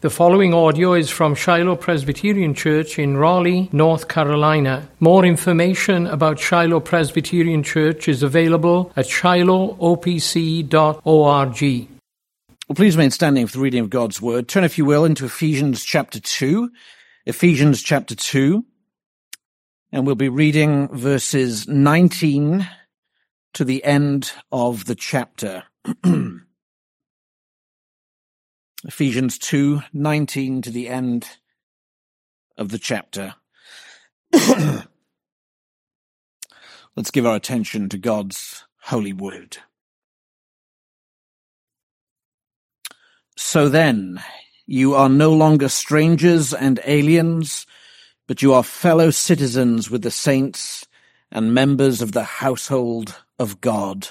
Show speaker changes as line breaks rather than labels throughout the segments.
The following audio is from Shiloh Presbyterian Church in Raleigh, North Carolina. More information about Shiloh Presbyterian Church is available at shilohopc.org.
Well, please remain standing for the reading of God's word. Turn, if you will, into Ephesians chapter 2. Ephesians chapter 2. And we'll be reading verses 19 to the end of the chapter. Ephesians 2, 19 to the end of the chapter. Let's give our attention to God's holy word. So then, you are no longer strangers and aliens, but you are fellow citizens with the saints and members of the household of God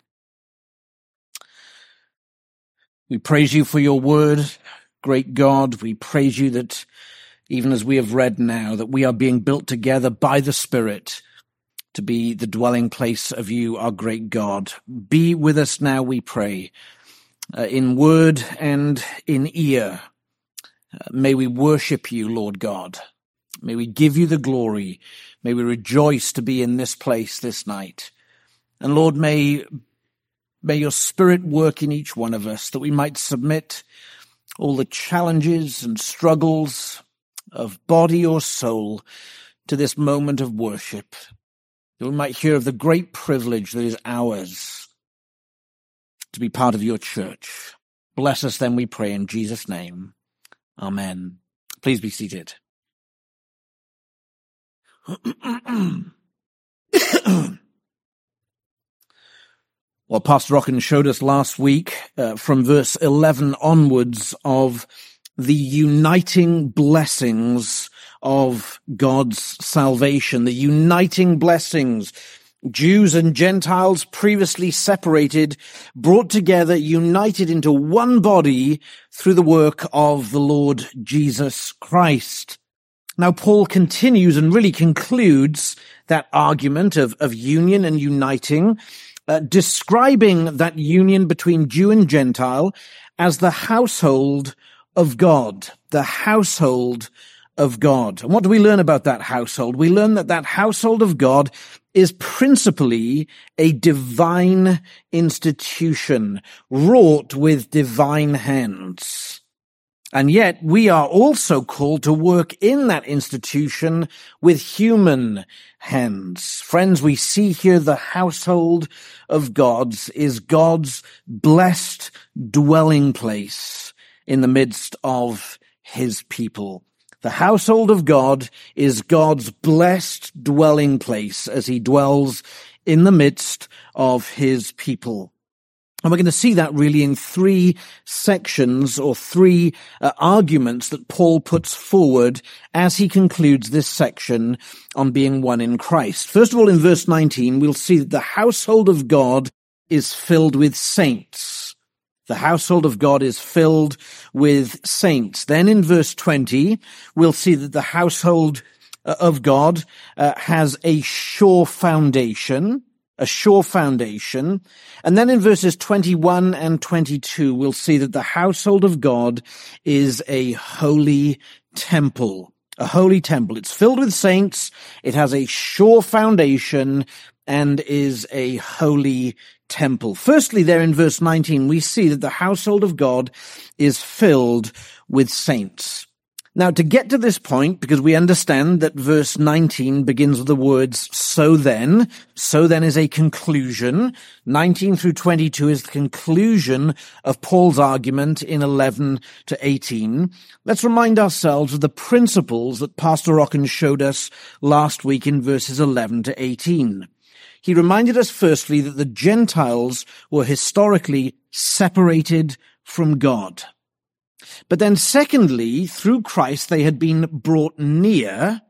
We praise you for your word, great God. We praise you that even as we have read now, that we are being built together by the Spirit to be the dwelling place of you, our great God. Be with us now, we pray, uh, in word and in ear. Uh, may we worship you, Lord God. May we give you the glory. May we rejoice to be in this place this night. And Lord, may May your spirit work in each one of us that we might submit all the challenges and struggles of body or soul to this moment of worship. That we might hear of the great privilege that is ours to be part of your church. Bless us then, we pray in Jesus' name. Amen. Please be seated. Well, Pastor Rockin showed us last week uh, from verse 11 onwards of the uniting blessings of God's salvation, the uniting blessings. Jews and Gentiles previously separated, brought together, united into one body through the work of the Lord Jesus Christ. Now, Paul continues and really concludes that argument of, of union and uniting uh, describing that union between Jew and Gentile as the household of God, the household of God. And what do we learn about that household? We learn that that household of God is principally a divine institution wrought with divine hands. And yet we are also called to work in that institution with human hands. Friends, we see here the household of God's is God's blessed dwelling place in the midst of his people. The household of God is God's blessed dwelling place as he dwells in the midst of his people. And we're going to see that really in three sections or three uh, arguments that Paul puts forward as he concludes this section on being one in Christ. First of all, in verse 19, we'll see that the household of God is filled with saints. The household of God is filled with saints. Then in verse 20, we'll see that the household uh, of God uh, has a sure foundation a sure foundation. And then in verses 21 and 22, we'll see that the household of God is a holy temple. A holy temple. It's filled with saints. It has a sure foundation and is a holy temple. Firstly, there in verse 19, we see that the household of God is filled with saints. Now, to get to this point, because we understand that verse 19 begins with the words, so then, so then is a conclusion. 19 through 22 is the conclusion of Paul's argument in 11 to 18. Let's remind ourselves of the principles that Pastor Rockin showed us last week in verses 11 to 18. He reminded us firstly that the Gentiles were historically separated from God. But then secondly, through Christ, they had been brought near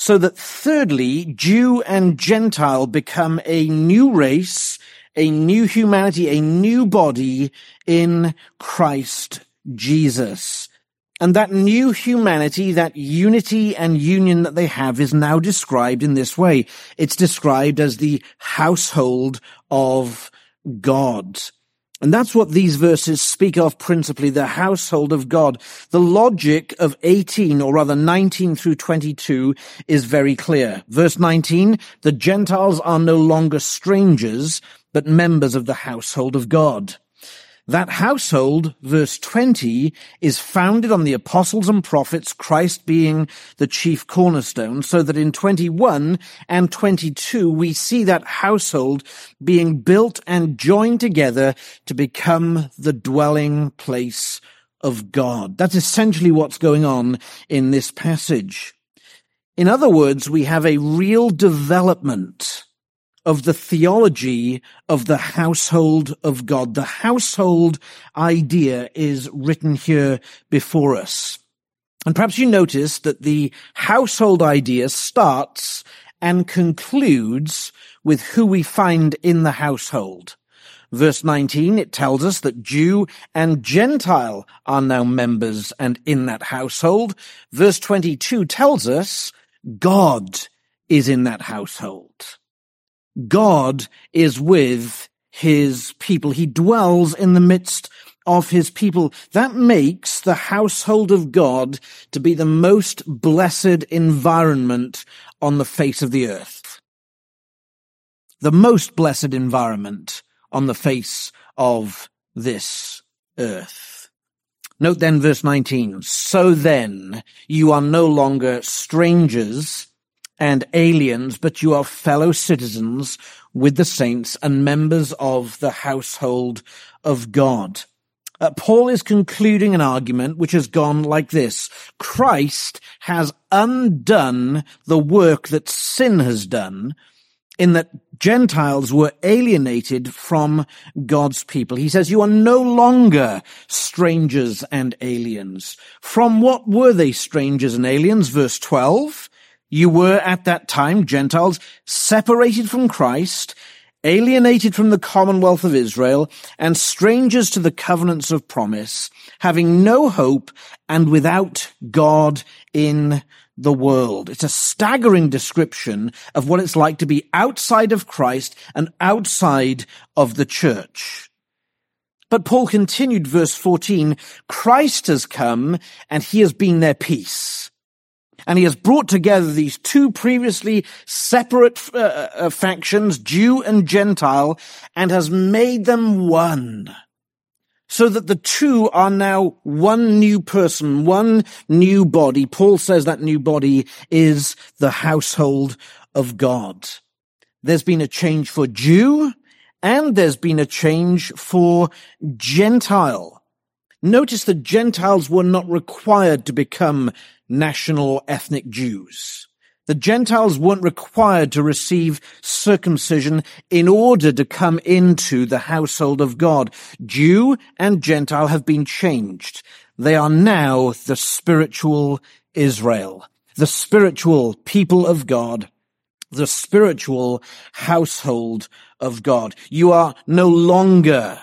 so that thirdly, Jew and Gentile become a new race, a new humanity, a new body in Christ Jesus. And that new humanity, that unity and union that they have is now described in this way. It's described as the household of God. And that's what these verses speak of principally, the household of God. The logic of 18, or rather 19 through 22, is very clear. Verse 19, the Gentiles are no longer strangers, but members of the household of God. That household, verse 20, is founded on the apostles and prophets, Christ being the chief cornerstone, so that in 21 and 22 we see that household being built and joined together to become the dwelling place of God. That's essentially what's going on in this passage. In other words, we have a real development of the theology of the household of God. The household idea is written here before us. And perhaps you notice that the household idea starts and concludes with who we find in the household. Verse 19, it tells us that Jew and Gentile are now members and in that household. Verse 22 tells us God is in that household. God is with his people. He dwells in the midst of his people. That makes the household of God to be the most blessed environment on the face of the earth. The most blessed environment on the face of this earth. Note then verse 19. So then you are no longer strangers and aliens, but you are fellow citizens with the saints and members of the household of God. Uh, Paul is concluding an argument which has gone like this. Christ has undone the work that sin has done in that Gentiles were alienated from God's people. He says, you are no longer strangers and aliens. From what were they strangers and aliens? Verse 12. You were at that time Gentiles separated from Christ, alienated from the commonwealth of Israel, and strangers to the covenants of promise, having no hope and without God in the world. It's a staggering description of what it's like to be outside of Christ and outside of the church. But Paul continued verse 14, Christ has come and he has been their peace. And he has brought together these two previously separate uh, uh, factions, Jew and Gentile, and has made them one. So that the two are now one new person, one new body. Paul says that new body is the household of God. There's been a change for Jew and there's been a change for Gentile. Notice that Gentiles were not required to become national or ethnic Jews. The Gentiles weren't required to receive circumcision in order to come into the household of God. Jew and Gentile have been changed. They are now the spiritual Israel, the spiritual people of God, the spiritual household of God. You are no longer,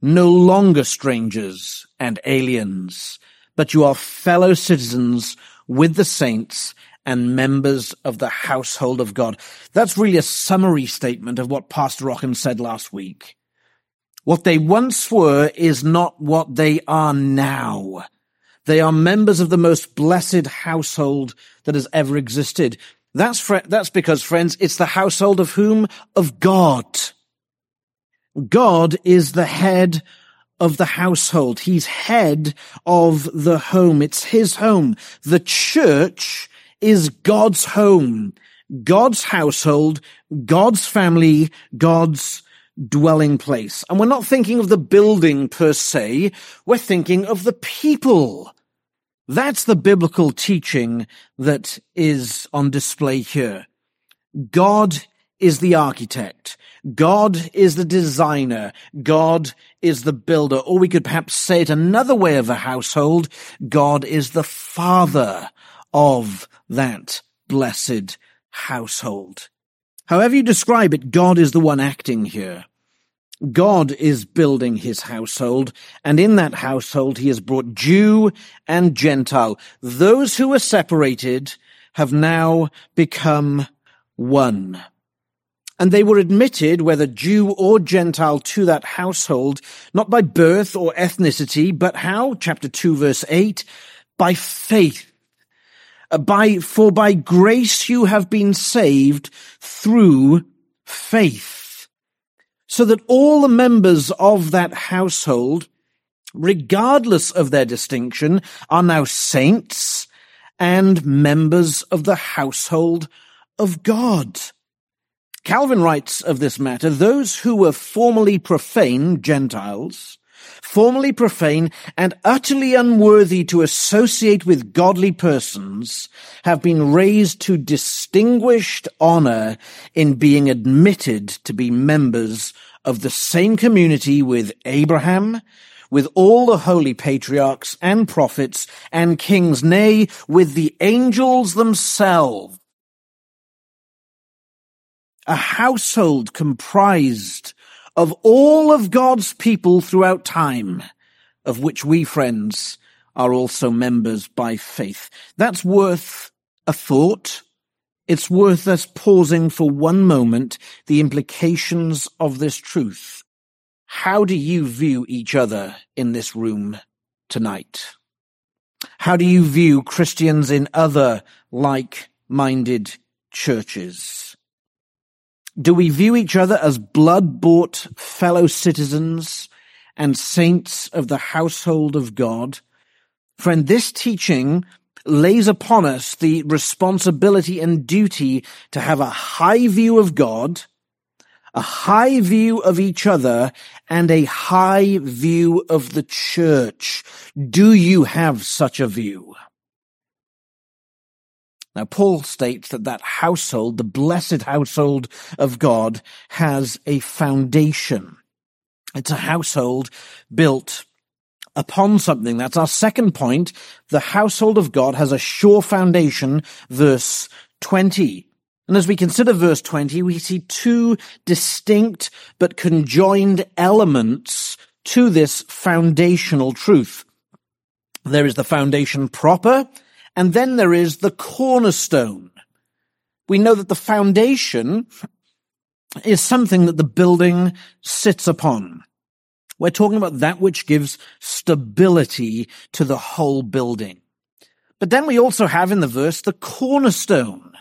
no longer strangers and aliens but you are fellow citizens with the saints and members of the household of God. That's really a summary statement of what Pastor Rockham said last week. What they once were is not what they are now. They are members of the most blessed household that has ever existed. That's, fr- that's because, friends, it's the household of whom? Of God. God is the head of the household. He's head of the home. It's his home. The church is God's home, God's household, God's family, God's dwelling place. And we're not thinking of the building per se. We're thinking of the people. That's the biblical teaching that is on display here. God is the architect. God is the designer. God is the builder. Or we could perhaps say it another way of a household. God is the father of that blessed household. However you describe it, God is the one acting here. God is building his household, and in that household he has brought Jew and Gentile. Those who were separated have now become one. And they were admitted, whether Jew or Gentile, to that household, not by birth or ethnicity, but how? Chapter 2 verse 8, by faith. Uh, by, for by grace you have been saved through faith. So that all the members of that household, regardless of their distinction, are now saints and members of the household of God. Calvin writes of this matter, those who were formerly profane Gentiles, formerly profane and utterly unworthy to associate with godly persons, have been raised to distinguished honor in being admitted to be members of the same community with Abraham, with all the holy patriarchs and prophets and kings, nay, with the angels themselves. A household comprised of all of God's people throughout time, of which we friends are also members by faith. That's worth a thought. It's worth us pausing for one moment the implications of this truth. How do you view each other in this room tonight? How do you view Christians in other like-minded churches? Do we view each other as blood-bought fellow citizens and saints of the household of God? Friend, this teaching lays upon us the responsibility and duty to have a high view of God, a high view of each other, and a high view of the church. Do you have such a view? Now, Paul states that that household, the blessed household of God, has a foundation. It's a household built upon something. That's our second point. The household of God has a sure foundation, verse 20. And as we consider verse 20, we see two distinct but conjoined elements to this foundational truth. There is the foundation proper, and then there is the cornerstone. We know that the foundation is something that the building sits upon. We're talking about that which gives stability to the whole building. But then we also have in the verse the cornerstone.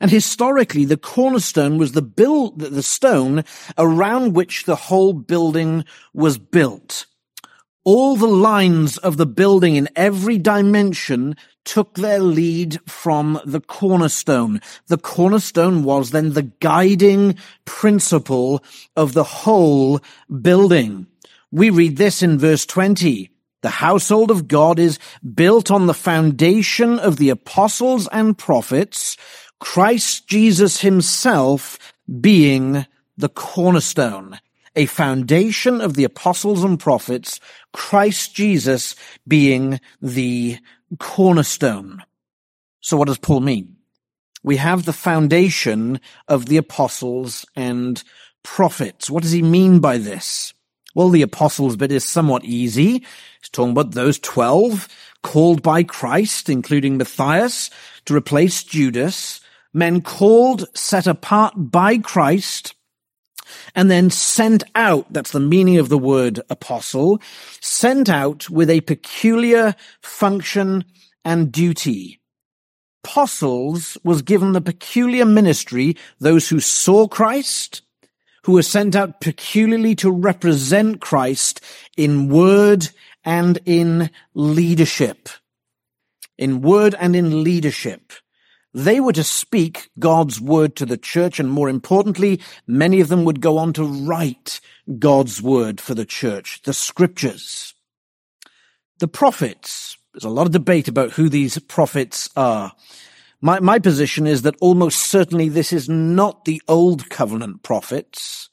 And historically, the cornerstone was the build, the stone around which the whole building was built. All the lines of the building in every dimension took their lead from the cornerstone. The cornerstone was then the guiding principle of the whole building. We read this in verse 20. The household of God is built on the foundation of the apostles and prophets, Christ Jesus himself being the cornerstone a foundation of the apostles and prophets, Christ Jesus being the cornerstone. So what does Paul mean? We have the foundation of the apostles and prophets. What does he mean by this? Well, the apostles bit is somewhat easy. He's talking about those 12 called by Christ, including Matthias, to replace Judas, men called, set apart by Christ, and then sent out, that's the meaning of the word apostle, sent out with a peculiar function and duty. Apostles was given the peculiar ministry, those who saw Christ, who were sent out peculiarly to represent Christ in word and in leadership. In word and in leadership. They were to speak God's word to the church, and more importantly, many of them would go on to write God's word for the church, the scriptures. The prophets, there's a lot of debate about who these prophets are. My, my position is that almost certainly this is not the old covenant prophets.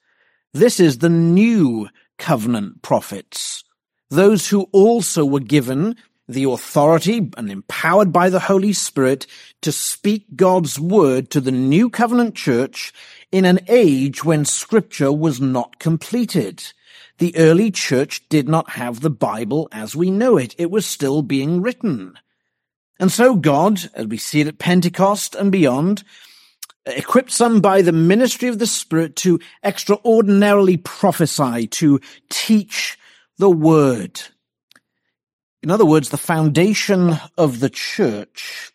This is the new covenant prophets. Those who also were given the authority and empowered by the Holy Spirit to speak God's word to the new covenant church in an age when scripture was not completed. The early church did not have the Bible as we know it. It was still being written. And so God, as we see it at Pentecost and beyond, equipped some by the ministry of the Spirit to extraordinarily prophesy, to teach the word. In other words, the foundation of the church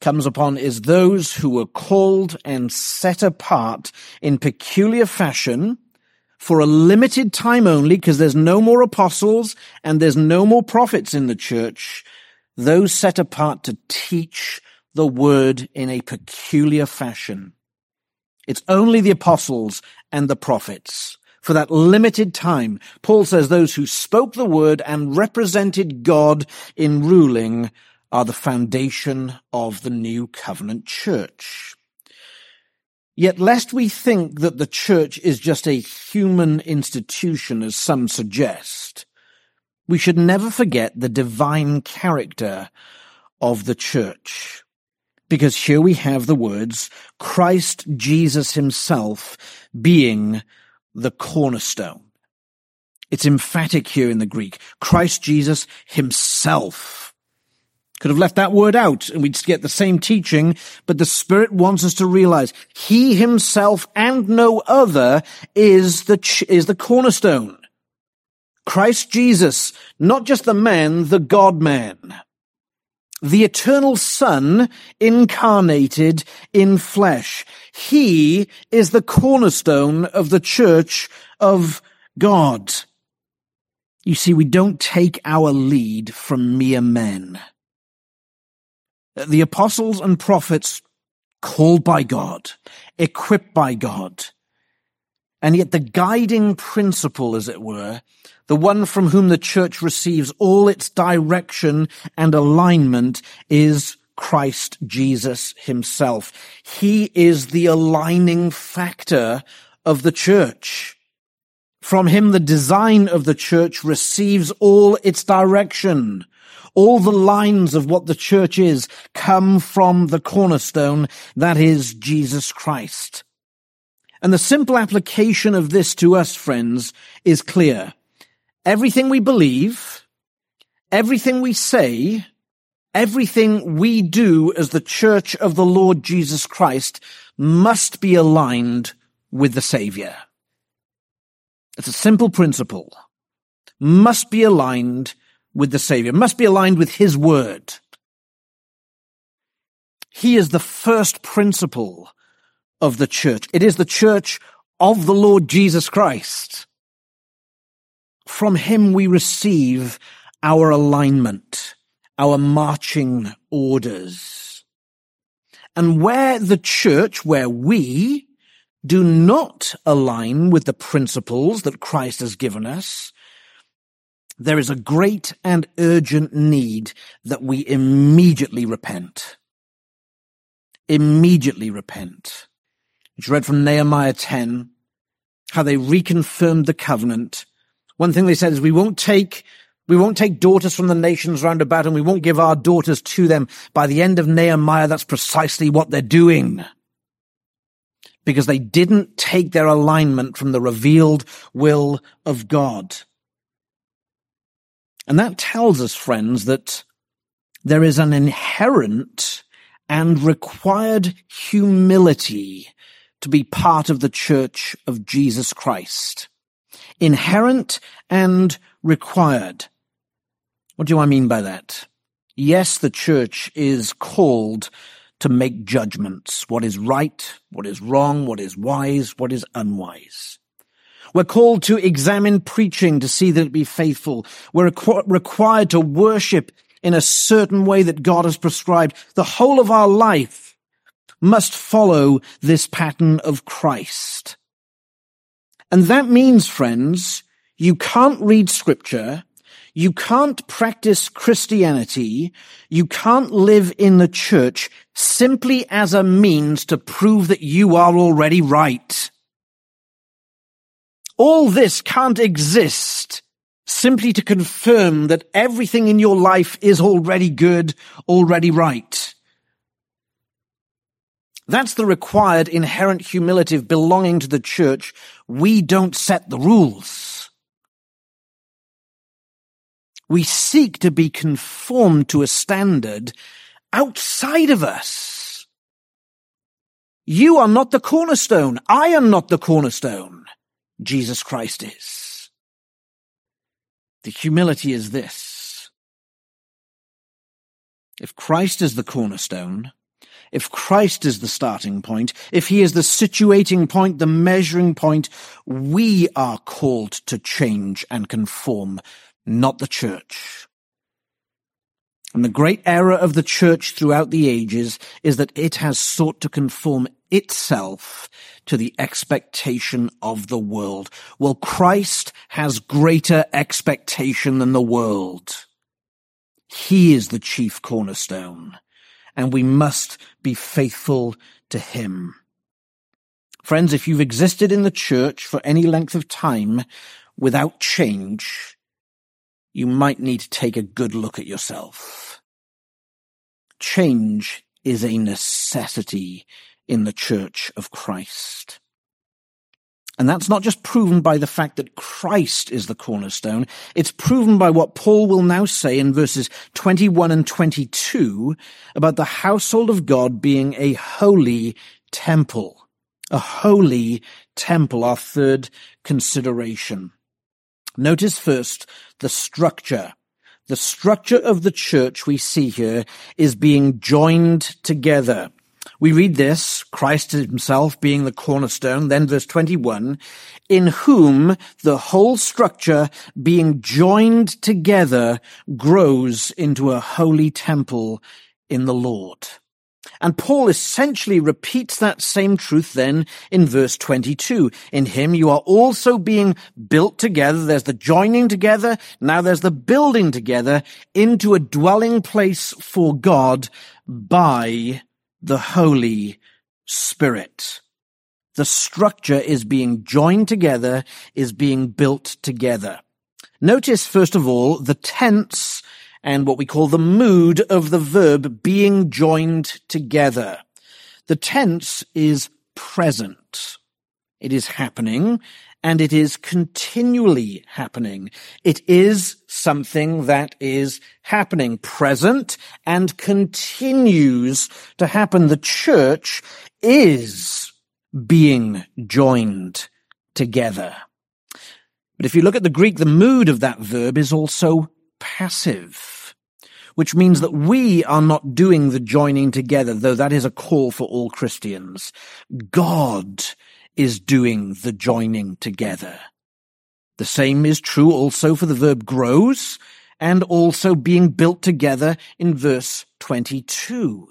comes upon is those who were called and set apart in peculiar fashion for a limited time only, because there's no more apostles and there's no more prophets in the church, those set apart to teach the word in a peculiar fashion. It's only the apostles and the prophets. For that limited time, Paul says those who spoke the word and represented God in ruling are the foundation of the new covenant church. Yet lest we think that the church is just a human institution as some suggest, we should never forget the divine character of the church. Because here we have the words, Christ Jesus himself being the cornerstone. It's emphatic here in the Greek. Christ Jesus himself. Could have left that word out and we'd get the same teaching, but the Spirit wants us to realize He Himself and no other is the, ch- is the cornerstone. Christ Jesus, not just the man, the God man. The eternal Son incarnated in flesh. He is the cornerstone of the church of God. You see, we don't take our lead from mere men. The apostles and prophets called by God, equipped by God, and yet the guiding principle, as it were, the one from whom the church receives all its direction and alignment is Christ Jesus himself. He is the aligning factor of the church. From him, the design of the church receives all its direction. All the lines of what the church is come from the cornerstone, that is Jesus Christ. And the simple application of this to us, friends, is clear. Everything we believe, everything we say, everything we do as the church of the Lord Jesus Christ must be aligned with the Savior. It's a simple principle. Must be aligned with the Savior, must be aligned with His Word. He is the first principle of the church. It is the church of the Lord Jesus Christ. From him we receive our alignment, our marching orders. And where the church, where we do not align with the principles that Christ has given us, there is a great and urgent need that we immediately repent. Immediately repent. It's read from Nehemiah 10, how they reconfirmed the covenant one thing they said is we won't take we won't take daughters from the nations round about and we won't give our daughters to them. By the end of Nehemiah, that's precisely what they're doing. Because they didn't take their alignment from the revealed will of God. And that tells us, friends, that there is an inherent and required humility to be part of the church of Jesus Christ inherent and required. What do I mean by that? Yes, the church is called to make judgments. What is right, what is wrong, what is wise, what is unwise. We're called to examine preaching to see that it be faithful. We're requ- required to worship in a certain way that God has prescribed. The whole of our life must follow this pattern of Christ. And that means, friends, you can't read scripture, You can't practice Christianity, you can't live in the church simply as a means to prove that you are already right. All this can't exist simply to confirm that everything in your life is already good, already right. That's the required inherent humility of belonging to the church. We don't set the rules. We seek to be conformed to a standard outside of us. You are not the cornerstone. I am not the cornerstone. Jesus Christ is. The humility is this. If Christ is the cornerstone, if Christ is the starting point, if he is the situating point, the measuring point, we are called to change and conform, not the church. And the great error of the church throughout the ages is that it has sought to conform itself to the expectation of the world. Well, Christ has greater expectation than the world. He is the chief cornerstone and we must be faithful to him. Friends, if you've existed in the church for any length of time without change, you might need to take a good look at yourself. Change is a necessity in the church of Christ. And that's not just proven by the fact that Christ is the cornerstone. It's proven by what Paul will now say in verses 21 and 22 about the household of God being a holy temple. A holy temple, our third consideration. Notice first the structure. The structure of the church we see here is being joined together. We read this, Christ himself being the cornerstone, then verse 21, in whom the whole structure being joined together grows into a holy temple in the Lord. And Paul essentially repeats that same truth then in verse 22. In him you are also being built together. There's the joining together. Now there's the building together into a dwelling place for God by the Holy Spirit. The structure is being joined together, is being built together. Notice, first of all, the tense and what we call the mood of the verb being joined together. The tense is present. It is happening and it is continually happening. It is something that is happening, present, and continues to happen. The church is being joined together. But if you look at the Greek, the mood of that verb is also passive, which means that we are not doing the joining together, though that is a call for all Christians. God is doing the joining together. The same is true also for the verb grows and also being built together in verse 22.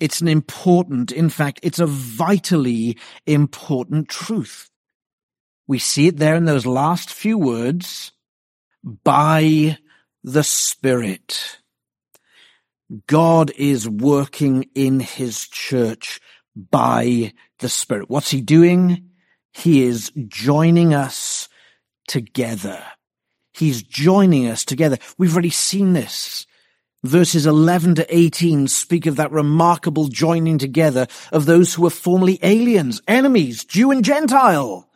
It's an important, in fact, it's a vitally important truth. We see it there in those last few words, by the Spirit. God is working in his church by the Spirit. What's he doing? He is joining us together. He's joining us together. We've already seen this. Verses 11 to 18 speak of that remarkable joining together of those who were formerly aliens, enemies, Jew and Gentile.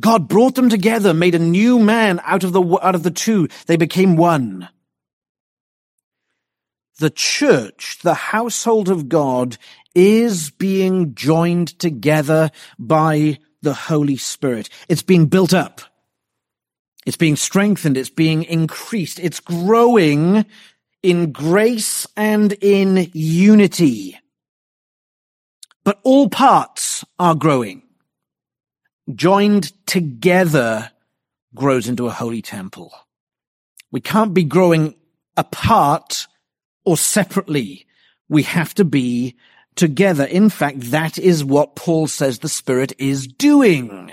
God brought them together, made a new man out of the, out of the two. They became one the church, the household of God, is being joined together by the Holy Spirit. It's being built up. It's being strengthened. It's being increased. It's growing in grace and in unity. But all parts are growing. Joined together grows into a holy temple. We can't be growing apart or separately. We have to be together. In fact, that is what Paul says the Spirit is doing.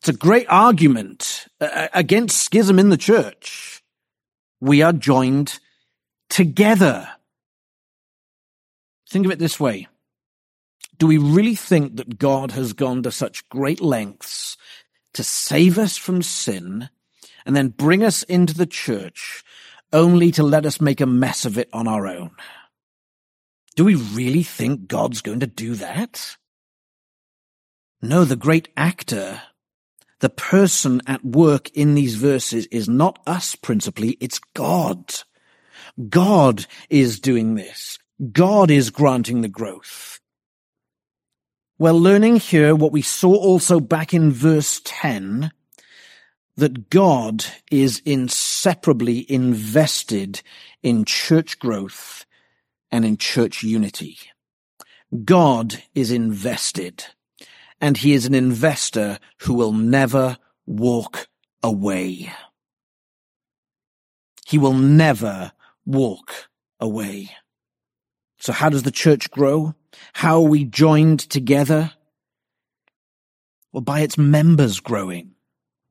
It's a great argument uh, against schism in the church. We are joined together. Think of it this way. Do we really think that God has gone to such great lengths to save us from sin and then bring us into the church only to let us make a mess of it on our own? Do we really think God's going to do that? No, the great actor, the person at work in these verses is not us principally, it's God. God is doing this. God is granting the growth. We're learning here what we saw also back in verse 10, that God is inseparably invested in church growth and in church unity. God is invested, and he is an investor who will never walk away. He will never walk away. So how does the church grow? How are we joined together? Well, by its members growing,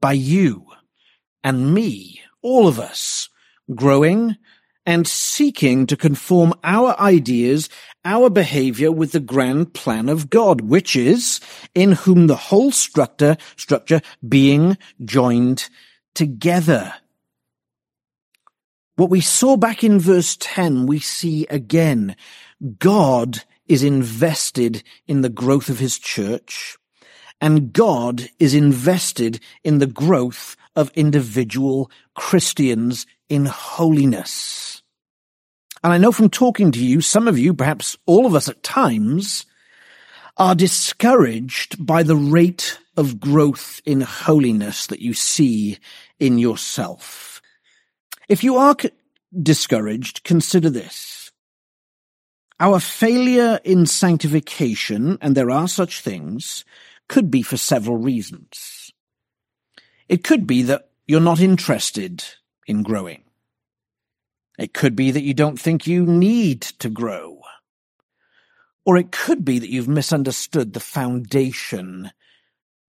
by you and me, all of us growing and seeking to conform our ideas, our behavior with the grand plan of God, which is in whom the whole structure, structure being joined together. What we saw back in verse 10, we see again. God is invested in the growth of his church, and God is invested in the growth of individual Christians in holiness. And I know from talking to you, some of you, perhaps all of us at times, are discouraged by the rate of growth in holiness that you see in yourself. If you are discouraged, consider this. Our failure in sanctification, and there are such things, could be for several reasons. It could be that you're not interested in growing. It could be that you don't think you need to grow. Or it could be that you've misunderstood the foundation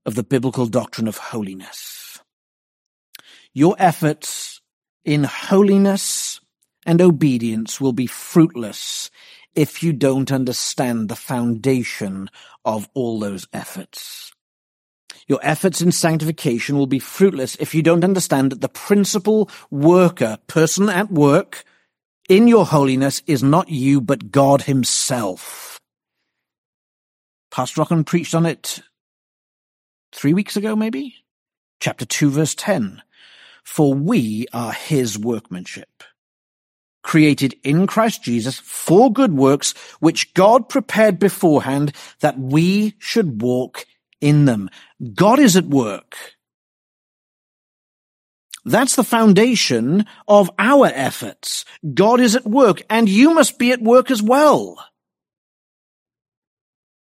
of the biblical doctrine of holiness. Your efforts in holiness and obedience will be fruitless if you don't understand the foundation of all those efforts. Your efforts in sanctification will be fruitless if you don't understand that the principal worker, person at work in your holiness is not you, but God himself. Pastor Rockin preached on it three weeks ago, maybe? Chapter 2, verse 10. For we are his workmanship created in Christ Jesus for good works, which God prepared beforehand that we should walk in them. God is at work. That's the foundation of our efforts. God is at work and you must be at work as well.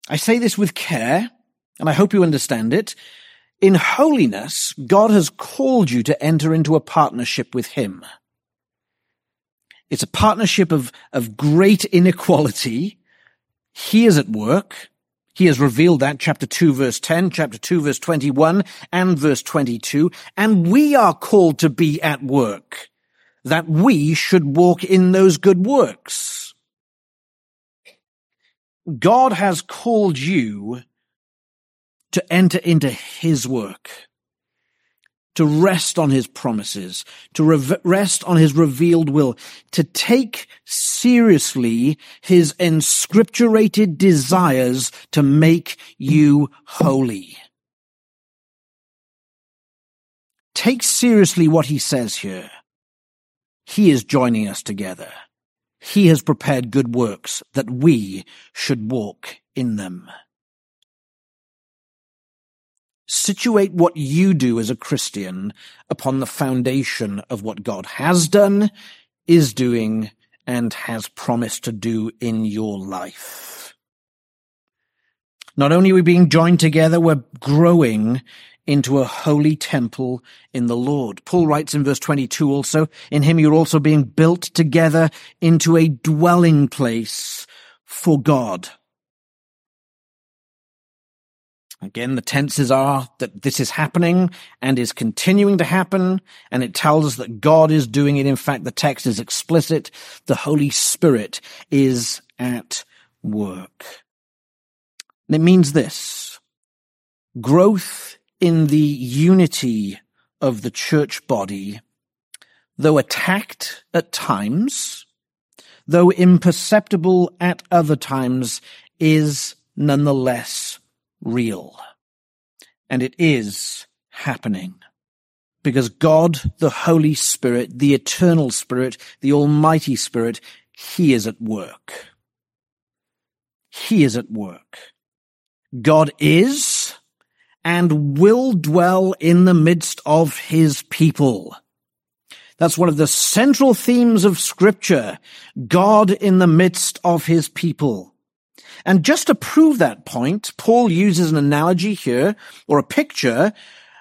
I say this with care and I hope you understand it. In holiness, God has called you to enter into a partnership with Him. It's a partnership of, of great inequality. He is at work. He has revealed that chapter 2 verse 10, chapter 2 verse 21 and verse 22. And we are called to be at work that we should walk in those good works. God has called you to enter into his work to rest on his promises, to re- rest on his revealed will, to take seriously his inscripturated desires to make you holy. Take seriously what he says here. He is joining us together. He has prepared good works that we should walk in them situate what you do as a Christian upon the foundation of what God has done, is doing, and has promised to do in your life. Not only are we being joined together, we're growing into a holy temple in the Lord. Paul writes in verse 22 also, in him you're also being built together into a dwelling place for God. Again, the tenses are that this is happening and is continuing to happen, and it tells us that God is doing it. In fact, the text is explicit. The Holy Spirit is at work. And it means this. Growth in the unity of the church body, though attacked at times, though imperceptible at other times, is nonetheless real. And it is happening. Because God, the Holy Spirit, the Eternal Spirit, the Almighty Spirit, He is at work. He is at work. God is and will dwell in the midst of His people. That's one of the central themes of scripture. God in the midst of His people. And just to prove that point, Paul uses an analogy here, or a picture,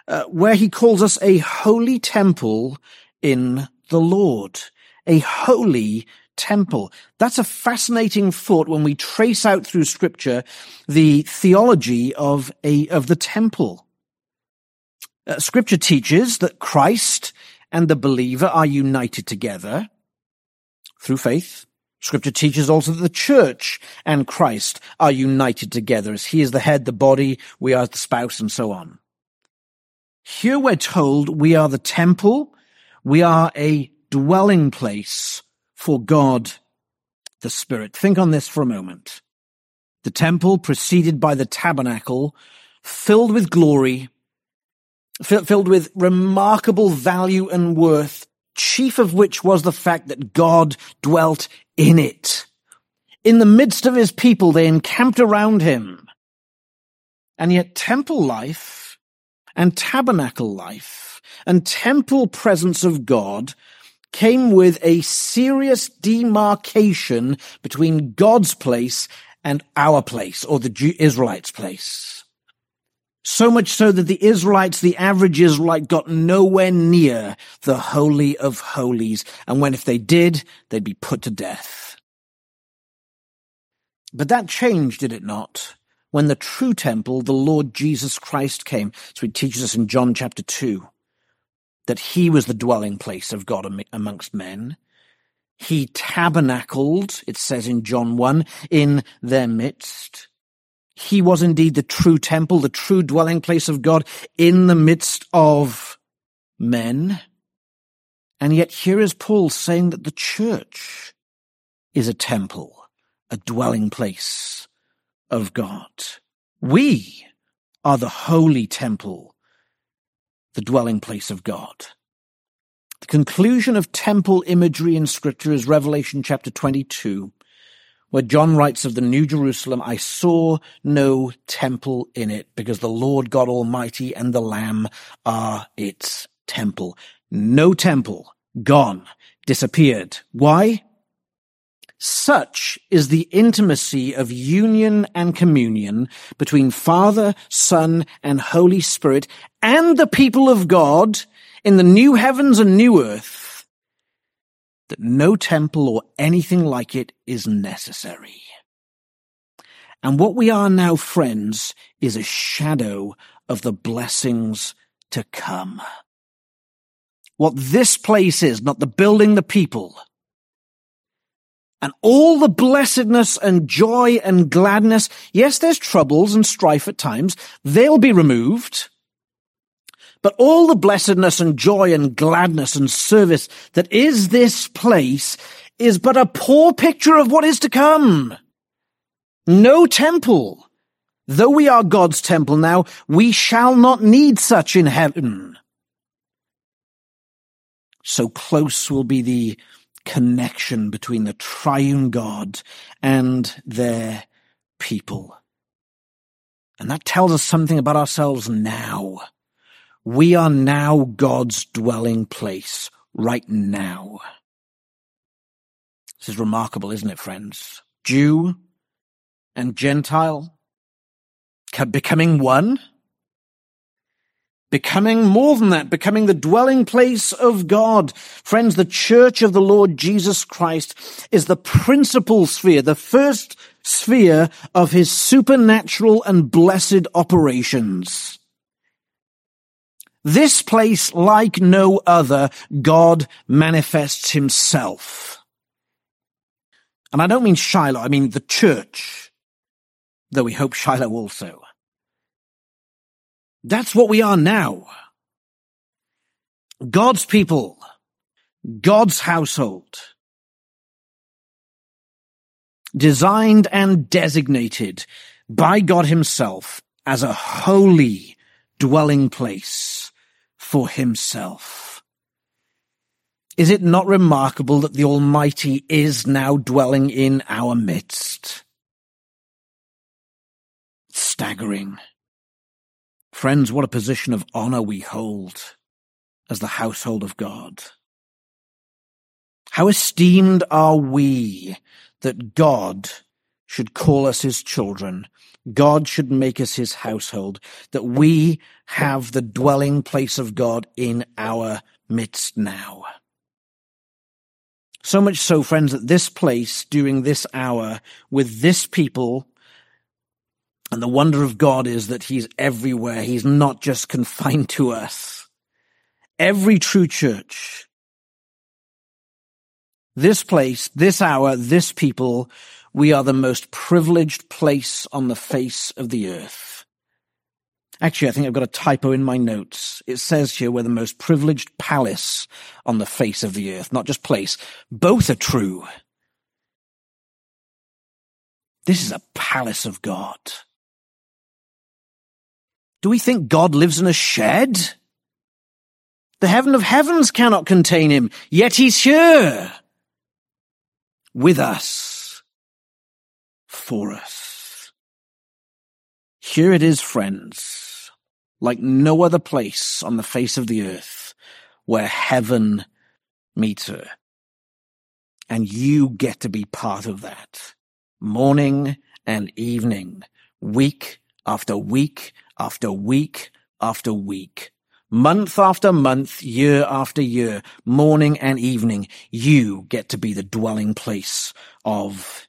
uh, where he calls us a holy temple in the Lord. A holy temple. That's a fascinating thought when we trace out through scripture the theology of a, of the temple. Uh, scripture teaches that Christ and the believer are united together through faith Scripture teaches also that the church and Christ are united together as he is the head, the body, we are the spouse, and so on. Here we're told we are the temple, we are a dwelling place for God the Spirit. Think on this for a moment. The temple preceded by the tabernacle, filled with glory, filled with remarkable value and worth, chief of which was the fact that God dwelt in it. In the midst of his people, they encamped around him. And yet temple life and tabernacle life and temple presence of God came with a serious demarcation between God's place and our place, or the Israelites' place. So much so that the Israelites, the average Israelite, got nowhere near the Holy of Holies. And when if they did, they'd be put to death. But that changed, did it not? When the true temple, the Lord Jesus Christ came. So he teaches us in John chapter 2 that he was the dwelling place of God amongst men. He tabernacled, it says in John 1, in their midst. He was indeed the true temple, the true dwelling place of God in the midst of men. And yet here is Paul saying that the church is a temple, a dwelling place of God. We are the holy temple, the dwelling place of God. The conclusion of temple imagery in scripture is Revelation chapter 22 where John writes of the New Jerusalem, I saw no temple in it because the Lord God Almighty and the Lamb are its temple. No temple. Gone. Disappeared. Why? Such is the intimacy of union and communion between Father, Son, and Holy Spirit and the people of God in the new heavens and new earth that no temple or anything like it is necessary. And what we are now, friends, is a shadow of the blessings to come. What this place is, not the building, the people, and all the blessedness and joy and gladness. Yes, there's troubles and strife at times. They'll be removed. But all the blessedness and joy and gladness and service that is this place is but a poor picture of what is to come. No temple. Though we are God's temple now, we shall not need such in heaven. So close will be the connection between the triune God and their people. And that tells us something about ourselves now. We are now God's dwelling place right now. This is remarkable, isn't it, friends? Jew and Gentile becoming one, becoming more than that, becoming the dwelling place of God. Friends, the church of the Lord Jesus Christ is the principal sphere, the first sphere of his supernatural and blessed operations. This place, like no other, God manifests himself. And I don't mean Shiloh, I mean the church, though we hope Shiloh also. That's what we are now. God's people, God's household, designed and designated by God himself as a holy dwelling place for himself. Is it not remarkable that the Almighty is now dwelling in our midst? Staggering. Friends, what a position of honor we hold as the household of God. How esteemed are we that God should call us his children. God should make us his household, that we have the dwelling place of God in our midst now. So much so, friends, that this place during this hour with this people and the wonder of God is that he's everywhere. He's not just confined to us. Every true church, this place, this hour, this people we are the most privileged place on the face of the earth. Actually, I think I've got a typo in my notes. It says here we're the most privileged palace on the face of the earth, not just place. Both are true. This is a palace of God. Do we think God lives in a shed? The heaven of heavens cannot contain him, yet he's here with us for us. Here it is, friends, like no other place on the face of the earth where heaven meets her. And you get to be part of that. Morning and evening, week after week after week after week, month after month, year after year, morning and evening, you get to be the dwelling place of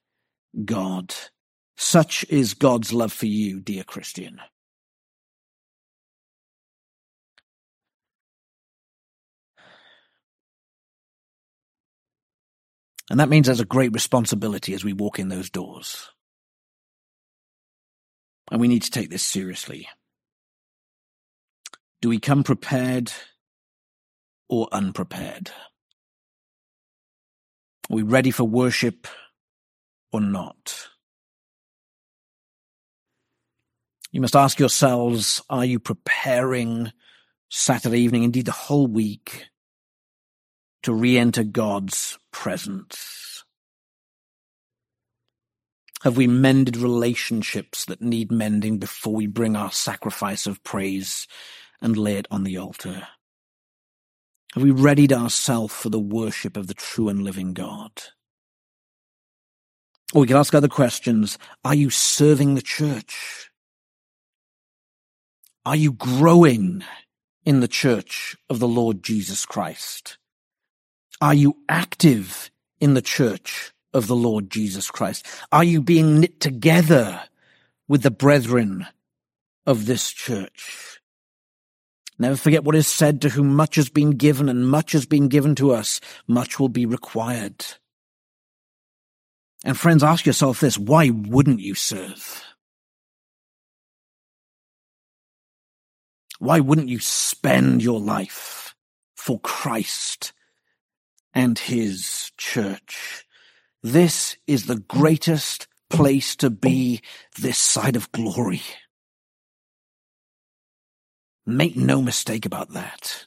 God. Such is God's love for you, dear Christian. And that means there's a great responsibility as we walk in those doors. And we need to take this seriously. Do we come prepared or unprepared? Are we ready for worship or not? You must ask yourselves, are you preparing Saturday evening, indeed the whole week, to re-enter God's presence? Have we mended relationships that need mending before we bring our sacrifice of praise and lay it on the altar? Have we readied ourselves for the worship of the true and living God? Or we can ask other questions. Are you serving the church? Are you growing in the church of the Lord Jesus Christ? Are you active in the church of the Lord Jesus Christ? Are you being knit together with the brethren of this church? Never forget what is said to whom much has been given and much has been given to us, much will be required. And friends, ask yourself this, why wouldn't you serve? Why wouldn't you spend your life for Christ and his church? This is the greatest place to be this side of glory. Make no mistake about that.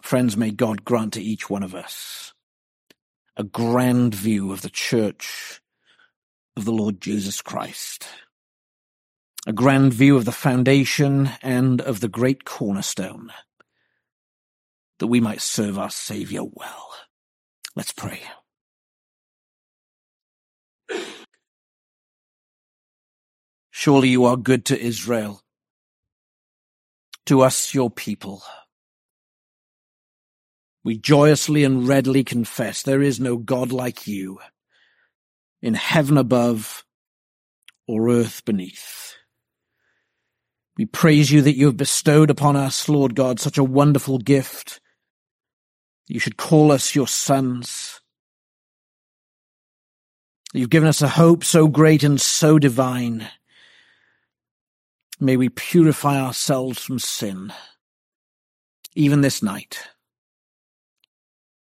Friends, may God grant to each one of us a grand view of the church of the Lord Jesus Christ, a grand view of the foundation and of the great cornerstone, that we might serve our Saviour well. Let's pray. Surely you are good to Israel, to us your people. We joyously and readily confess there is no God like you, in heaven above or earth beneath. We praise you that you have bestowed upon us, Lord God, such a wonderful gift. You should call us your sons. You've given us a hope so great and so divine. May we purify ourselves from sin, even this night.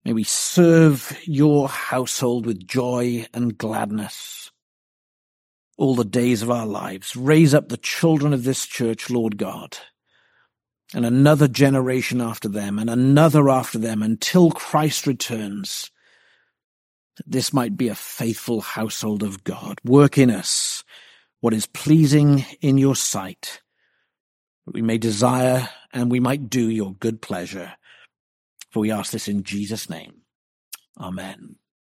May we serve your household with joy and gladness all the days of our lives. Raise up the children of this church, Lord God, and another generation after them and another after them until Christ returns. That this might be a faithful household of God. Work in us what is pleasing in your sight, that we may desire and we might do your good pleasure. For we ask this in Jesus' name. Amen.